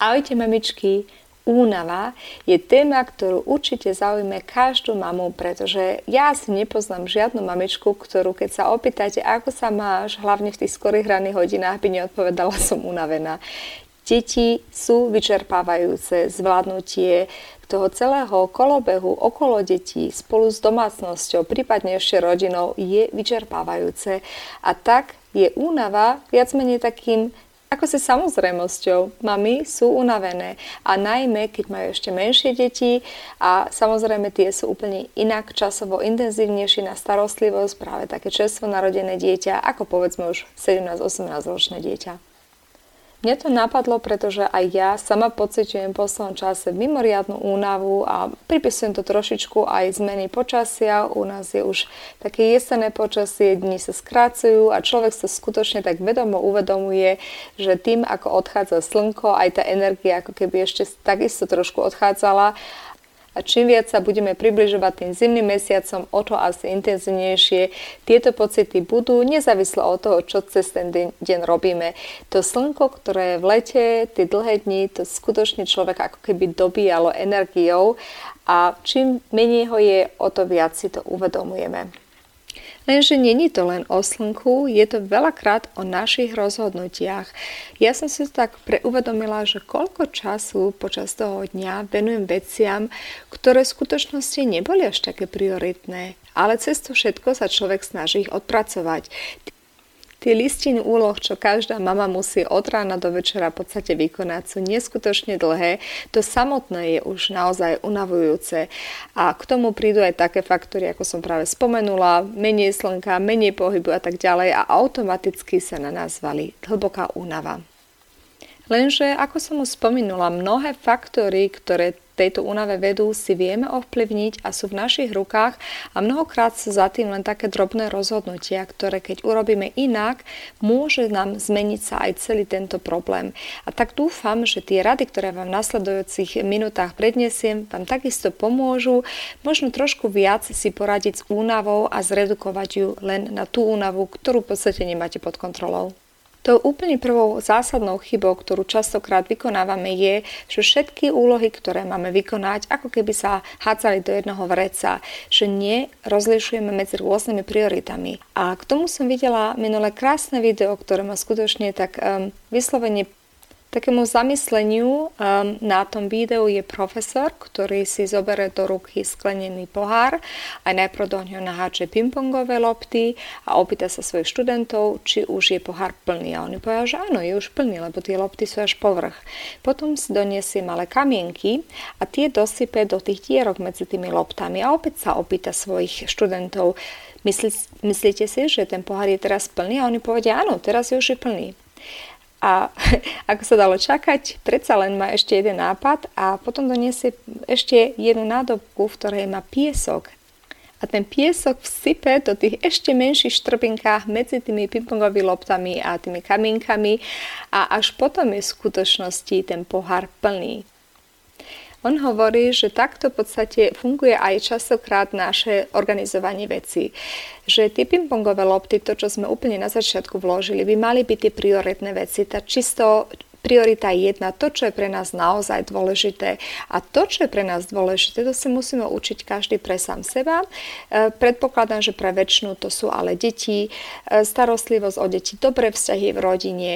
Ahojte mamičky, únava je téma, ktorú určite zaujme každú mamu, pretože ja si nepoznám žiadnu mamičku, ktorú keď sa opýtate, ako sa máš, hlavne v tých skorých ranných hodinách, by neodpovedala som unavená. Deti sú vyčerpávajúce, zvládnutie toho celého kolobehu okolo detí spolu s domácnosťou, prípadne ešte rodinou je vyčerpávajúce. A tak je únava viac menej takým ako si samozrejmosťou, mami sú unavené a najmä, keď majú ešte menšie deti a samozrejme tie sú úplne inak časovo intenzívnejšie na starostlivosť, práve také čerstvo narodené dieťa, ako povedzme už 17-18 ročné dieťa. Mne to napadlo, pretože aj ja sama pociťujem v poslednom čase mimoriadnu únavu a pripisujem to trošičku aj zmeny počasia. U nás je už také jesené počasie, dni sa skracujú a človek sa skutočne tak vedomo uvedomuje, že tým, ako odchádza slnko, aj tá energia ako keby ešte takisto trošku odchádzala a čím viac sa budeme približovať tým zimným mesiacom, o to asi intenzívnejšie tieto pocity budú, nezávisle od toho, čo cez ten deň, robíme. To slnko, ktoré je v lete, tie dlhé dni, to skutočne človek ako keby dobíjalo energiou a čím menej ho je, o to viac si to uvedomujeme. Lenže není to len o slnku, je to veľakrát o našich rozhodnutiach. Ja som si tak preuvedomila, že koľko času počas toho dňa venujem veciam, ktoré v skutočnosti neboli až také prioritné. Ale cez to všetko sa človek snaží ich odpracovať. Tie listiny úloh, čo každá mama musí od rána do večera v podstate vykonať, sú neskutočne dlhé. To samotné je už naozaj unavujúce. A k tomu prídu aj také faktory, ako som práve spomenula, menej slnka, menej pohybu a tak ďalej a automaticky sa na nás valí hlboká únava. Lenže, ako som už spomenula, mnohé faktory, ktoré tejto únave vedú, si vieme ovplyvniť a sú v našich rukách a mnohokrát sú za tým len také drobné rozhodnutia, ktoré keď urobíme inak, môže nám zmeniť sa aj celý tento problém. A tak dúfam, že tie rady, ktoré vám v nasledujúcich minútach prednesiem, vám takisto pomôžu možno trošku viac si poradiť s únavou a zredukovať ju len na tú únavu, ktorú v podstate nemáte pod kontrolou. Tou úplne prvou zásadnou chybou, ktorú častokrát vykonávame, je, že všetky úlohy, ktoré máme vykonať, ako keby sa hádzali do jednoho vreca, že nerozlišujeme medzi rôznymi prioritami. A k tomu som videla minulé krásne video, ktoré ma skutočne tak um, vyslovene Takému zamysleniu um, na tom videu je profesor, ktorý si zobere do ruky sklenený pohár a najprv do ňoho naháče pingpongové lopty a opýta sa svojich študentov, či už je pohár plný. A oni povedia, že áno, je už plný, lebo tie lopty sú až povrch. Potom si doniesie malé kamienky a tie dosype do tých dierok medzi tými loptami a opäť sa opýta svojich študentov, Myslí, myslíte si, že ten pohár je teraz plný? A oni povedia, áno, teraz je už je plný. A ako sa dalo čakať, predsa len má ešte jeden nápad a potom doniesie ešte jednu nádobku, v ktorej má piesok. A ten piesok vsype do tých ešte menších štrbinkách medzi tými pingpongovými loptami a tými kamienkami a až potom je v skutočnosti ten pohár plný. On hovorí, že takto v podstate funguje aj častokrát naše organizovanie vecí. Že tie pingpongové lopty, to čo sme úplne na začiatku vložili, by mali byť tie prioritné veci. Tá čisto priorita jedna, to, čo je pre nás naozaj dôležité. A to, čo je pre nás dôležité, to si musíme učiť každý pre sám seba. E, predpokladám, že pre väčšinu to sú ale deti, e, starostlivosť o deti, dobré vzťahy v rodine,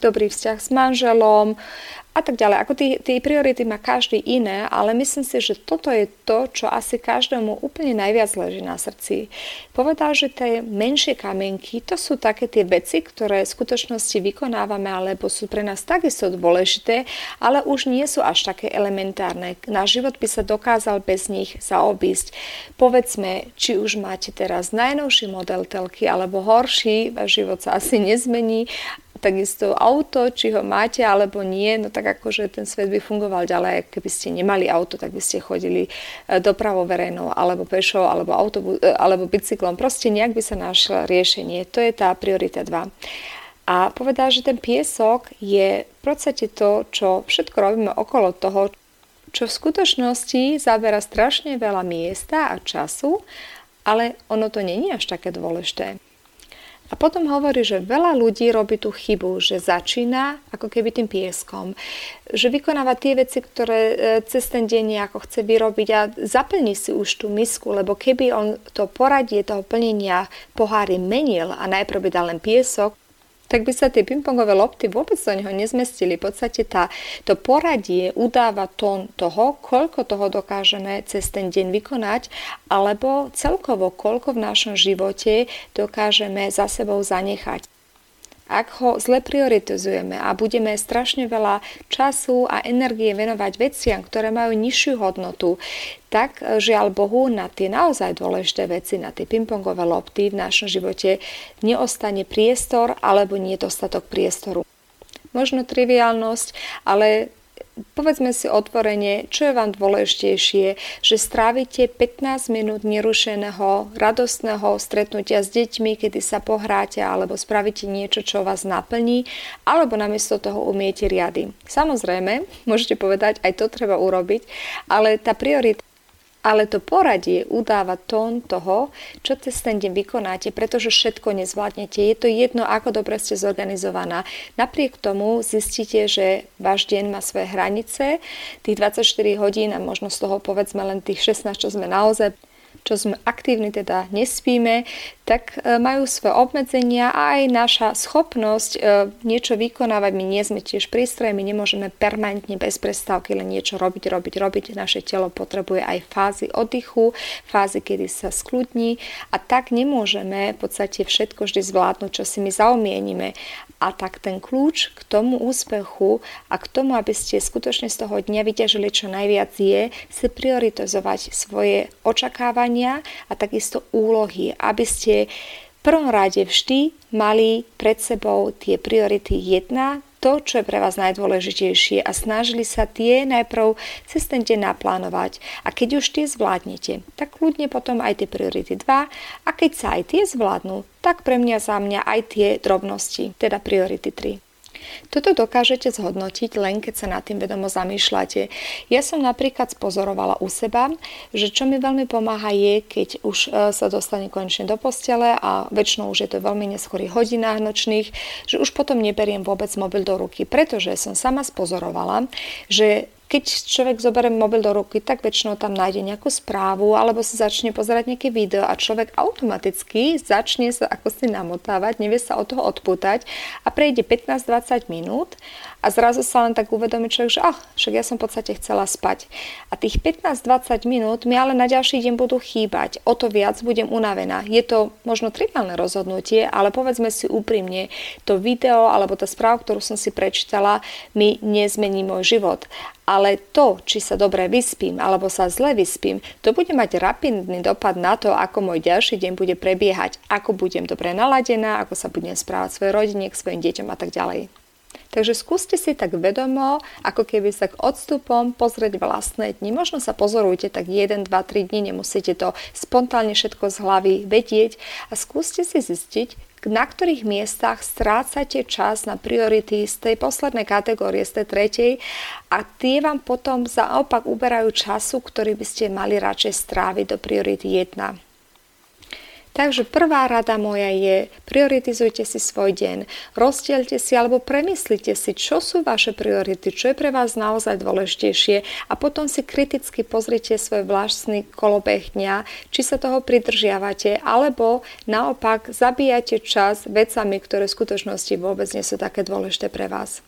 dobrý vzťah s manželom a tak ďalej. Ako tie, priority má každý iné, ale myslím si, že toto je to, čo asi každému úplne najviac leží na srdci. Povedal, že tie menšie kamienky, to sú také tie veci, ktoré v skutočnosti vykonávame, alebo sú pre nás takisto dôležité, ale už nie sú až také elementárne. Náš život by sa dokázal bez nich zaobísť. Povedzme, či už máte teraz najnovší model telky alebo horší, váš život sa asi nezmení, takisto auto, či ho máte alebo nie, no tak akože ten svet by fungoval ďalej, keby ste nemali auto, tak by ste chodili e, dopravo verejnou, alebo pešou, alebo, autobu- e, alebo bicyklom. Proste nejak by sa našlo riešenie. To je tá priorita 2. A povedal, že ten piesok je v podstate to, čo všetko robíme okolo toho, čo v skutočnosti zabera strašne veľa miesta a času, ale ono to není až také dôležité. A potom hovorí, že veľa ľudí robí tú chybu, že začína ako keby tým pieskom, že vykonáva tie veci, ktoré e, cez ten deň ako chce vyrobiť a zaplní si už tú misku, lebo keby on to poradie toho plnenia pohári menil a najprv by dal len piesok, tak by sa tie pingpongové lopty vôbec do neho nezmestili. V podstate tá, to poradie udáva tón toho, koľko toho dokážeme cez ten deň vykonať, alebo celkovo koľko v našom živote dokážeme za sebou zanechať. Ak ho zle prioritizujeme a budeme strašne veľa času a energie venovať veciam, ktoré majú nižšiu hodnotu, tak e, žiaľ Bohu na tie naozaj dôležité veci, na tie pingpongové lopty v našom živote neostane priestor alebo nedostatok priestoru. Možno triviálnosť, ale povedzme si otvorene, čo je vám dôležitejšie, že strávite 15 minút nerušeného, radostného stretnutia s deťmi, kedy sa pohráte alebo spravíte niečo, čo vás naplní, alebo namiesto toho umiete riady. Samozrejme, môžete povedať, aj to treba urobiť, ale tá priorita ale to poradie udáva tón toho, čo cez ten deň vykonáte, pretože všetko nezvládnete. Je to jedno, ako dobre ste zorganizovaná. Napriek tomu zistíte, že váš deň má svoje hranice, tých 24 hodín a možno z toho povedzme len tých 16, čo sme naozaj čo sme aktívni, teda nespíme, tak e, majú svoje obmedzenia a aj naša schopnosť e, niečo vykonávať. My nie sme tiež prístroje, my nemôžeme permanentne bez prestávky len niečo robiť, robiť, robiť. Naše telo potrebuje aj fázy oddychu, fázy, kedy sa skľudní a tak nemôžeme v podstate všetko vždy zvládnuť, čo si my zaumienime. A tak ten kľúč k tomu úspechu a k tomu, aby ste skutočne z toho dňa vyťažili čo najviac je, si prioritizovať svoje očakávania a takisto úlohy, aby ste v prvom rade vždy mali pred sebou tie priority jedna, to, čo je pre vás najdôležitejšie a snažili sa tie najprv cez ten deň naplánovať. A keď už tie zvládnete, tak kľudne potom aj tie priority 2 a keď sa aj tie zvládnu, tak pre mňa za mňa aj tie drobnosti, teda priority 3. Toto dokážete zhodnotiť len keď sa nad tým vedomo zamýšľate. Ja som napríklad spozorovala u seba, že čo mi veľmi pomáha je, keď už e, sa dostane konečne do postele a väčšinou už je to veľmi neskorých hodinách nočných, že už potom neberiem vôbec mobil do ruky, pretože som sama spozorovala, že keď človek zoberie mobil do ruky, tak väčšinou tam nájde nejakú správu alebo si začne pozerať nejaké video a človek automaticky začne sa ako si namotávať, nevie sa od toho odpútať a prejde 15-20 minút a zrazu sa len tak uvedomí človek, že ach, však ja som v podstate chcela spať. A tých 15-20 minút mi ale na ďalší deň budú chýbať. O to viac budem unavená. Je to možno triviálne rozhodnutie, ale povedzme si úprimne, to video alebo tá správa, ktorú som si prečítala, mi nezmení môj život ale to, či sa dobre vyspím alebo sa zle vyspím, to bude mať rapidný dopad na to, ako môj ďalší deň bude prebiehať, ako budem dobre naladená, ako sa budem správať svojej rodine, k svojim deťom a tak ďalej. Takže skúste si tak vedomo, ako keby sa k odstupom pozrieť vlastné dni. Možno sa pozorujte tak 1, 2, 3 dní, nemusíte to spontánne všetko z hlavy vedieť a skúste si zistiť, na ktorých miestach strácate čas na priority z tej poslednej kategórie, z tej tretej a tie vám potom zaopak uberajú času, ktorý by ste mali radšej stráviť do priority 1. Takže prvá rada moja je, prioritizujte si svoj deň, rozdielte si alebo premyslite si, čo sú vaše priority, čo je pre vás naozaj dôležitejšie a potom si kriticky pozrite svoj vlastný kolobeh dňa, či sa toho pridržiavate alebo naopak zabíjate čas vecami, ktoré v skutočnosti vôbec nie sú také dôležité pre vás.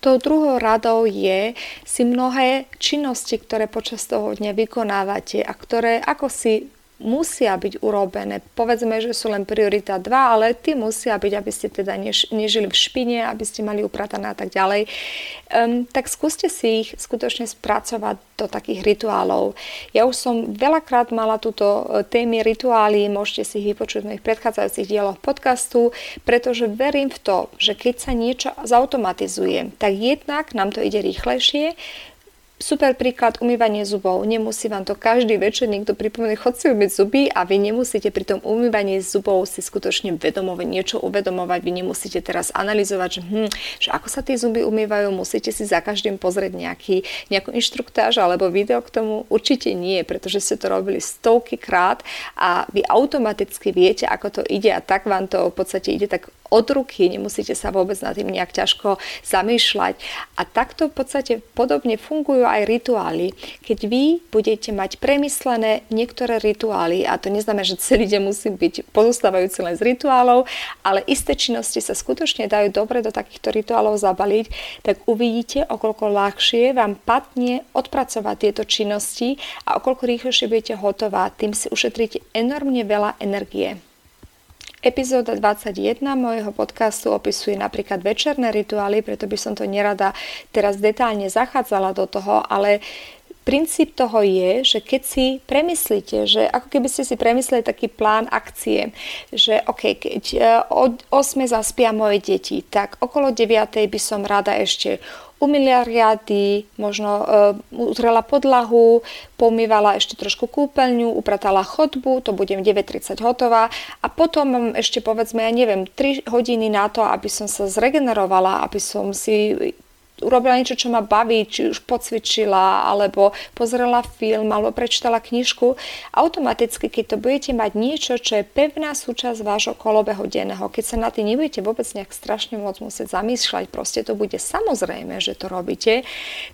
Tou druhou radou je si mnohé činnosti, ktoré počas toho dňa vykonávate a ktoré ako si musia byť urobené. Povedzme, že sú len priorita 2, ale tie musia byť, aby ste teda než, nežili v špine, aby ste mali upratané a tak ďalej. Um, tak skúste si ich skutočne spracovať do takých rituálov. Ja už som veľakrát mala túto e, témy rituály, môžete si ich vypočuť v mojich predchádzajúcich dieloch podcastu, pretože verím v to, že keď sa niečo zautomatizuje, tak jednak nám to ide rýchlejšie, Super príklad, umývanie zubov. Nemusí vám to každý večer niekto pripomenúť, chod si umyť zuby a vy nemusíte pri tom umývaní zubov si skutočne vedomovať, niečo uvedomovať. Vy nemusíte teraz analyzovať, že, hm, že ako sa tie zuby umývajú, musíte si za každým pozrieť nejaký, nejakú inštruktáž alebo video k tomu. Určite nie, pretože ste to robili stovky krát a vy automaticky viete, ako to ide a tak vám to v podstate ide tak od ruky, nemusíte sa vôbec nad tým nejak ťažko zamýšľať. A takto v podstate podobne fungujú aj rituály. Keď vy budete mať premyslené niektoré rituály, a to neznamená, že celý deň musí byť pozostávajúci len z rituálov, ale isté činnosti sa skutočne dajú dobre do takýchto rituálov zabaliť, tak uvidíte, okoľko ľahšie vám patne odpracovať tieto činnosti a okoľko rýchlejšie budete hotová. Tým si ušetríte enormne veľa energie. Epizóda 21 môjho podcastu opisuje napríklad večerné rituály, preto by som to nerada teraz detálne zachádzala do toho, ale princíp toho je, že keď si premyslíte, že ako keby ste si premysleli taký plán akcie, že ok, keď e, od 8 zaspia moje deti, tak okolo 9 by som rada ešte umýla riady, možno uh, utrela podlahu, pomývala ešte trošku kúpeľňu, upratala chodbu, to budem 9.30 hotová. A potom mám ešte povedzme, ja neviem, 3 hodiny na to, aby som sa zregenerovala, aby som si urobila niečo, čo ma baví, či už pocvičila, alebo pozrela film, alebo prečítala knižku, automaticky, keď to budete mať niečo, čo je pevná súčasť vášho kolobehu denného, keď sa na tým nebudete vôbec nejak strašne moc musieť zamýšľať, proste to bude samozrejme, že to robíte,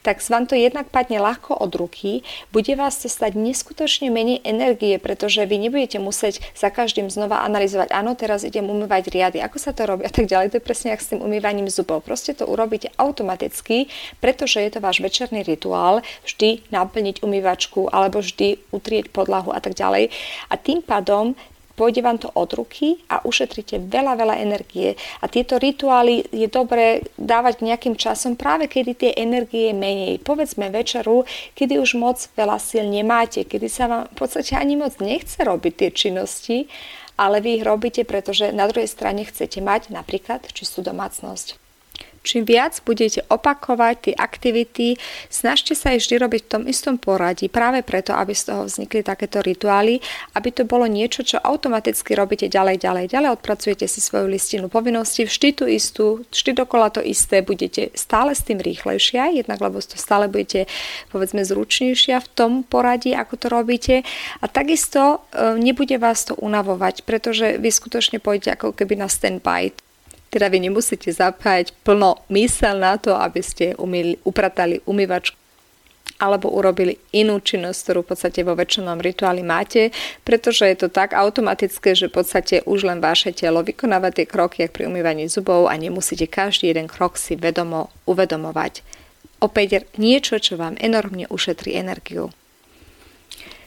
tak vám to jednak padne ľahko od ruky, bude vás to stať neskutočne menej energie, pretože vy nebudete musieť za každým znova analyzovať, áno, teraz idem umývať riady, ako sa to robí a tak ďalej. To je presne ako s tým umývaním zubov. Proste to urobíte automaticky automaticky, pretože je to váš večerný rituál, vždy naplniť umývačku alebo vždy utrieť podlahu a tak ďalej. A tým pádom pôjde vám to od ruky a ušetríte veľa, veľa energie. A tieto rituály je dobré dávať nejakým časom práve kedy tie energie menej. Povedzme večeru, kedy už moc veľa síl nemáte, kedy sa vám v podstate ani moc nechce robiť tie činnosti, ale vy ich robíte, pretože na druhej strane chcete mať napríklad čistú domácnosť. Čím viac budete opakovať tie aktivity, snažte sa ich vždy robiť v tom istom poradí, práve preto, aby z toho vznikli takéto rituály, aby to bolo niečo, čo automaticky robíte ďalej, ďalej, ďalej, odpracujete si svoju listinu povinností, vždy tú istú, vždy dokola to isté, budete stále s tým rýchlejšia, jednak lebo to stále budete povedzme zručnejšia v tom poradí, ako to robíte a takisto e, nebude vás to unavovať, pretože vy skutočne pôjdete ako keby na standby. Teda vy nemusíte zapájať plno mysel na to, aby ste umýli, upratali umývačku alebo urobili inú činnosť, ktorú v podstate vo väčšinom rituáli máte, pretože je to tak automatické, že v podstate už len vaše telo vykonáva tie kroky, jak pri umývaní zubov a nemusíte každý jeden krok si vedomo uvedomovať. Opäť niečo, čo vám enormne ušetrí energiu.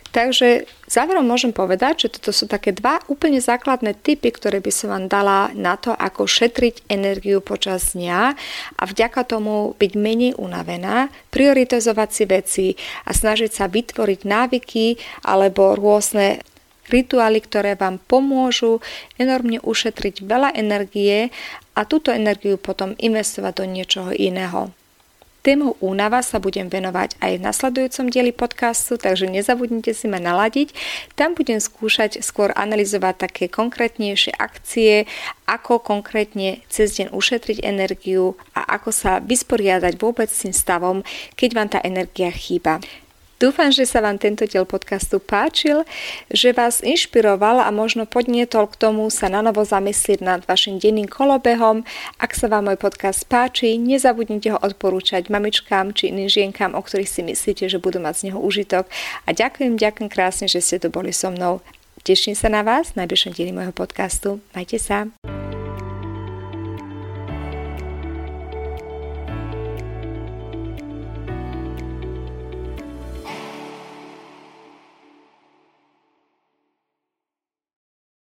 Takže záverom môžem povedať, že toto sú také dva úplne základné typy, ktoré by som vám dala na to, ako šetriť energiu počas dňa a vďaka tomu byť menej unavená, prioritizovať si veci a snažiť sa vytvoriť návyky alebo rôzne rituály, ktoré vám pomôžu enormne ušetriť veľa energie a túto energiu potom investovať do niečoho iného. Tému únava sa budem venovať aj v nasledujúcom dieli podcastu, takže nezabudnite si ma naladiť. Tam budem skúšať skôr analyzovať také konkrétnejšie akcie, ako konkrétne cez deň ušetriť energiu a ako sa vysporiadať vôbec s tým stavom, keď vám tá energia chýba. Dúfam, že sa vám tento diel podcastu páčil, že vás inšpiroval a možno podnietol k tomu sa na novo zamyslieť nad vašim denným kolobehom. Ak sa vám môj podcast páči, nezabudnite ho odporúčať mamičkám či iným žienkám, o ktorých si myslíte, že budú mať z neho užitok. A ďakujem, ďakujem krásne, že ste tu boli so mnou. Teším sa na vás v najbližšom dieli môjho podcastu. Majte sa.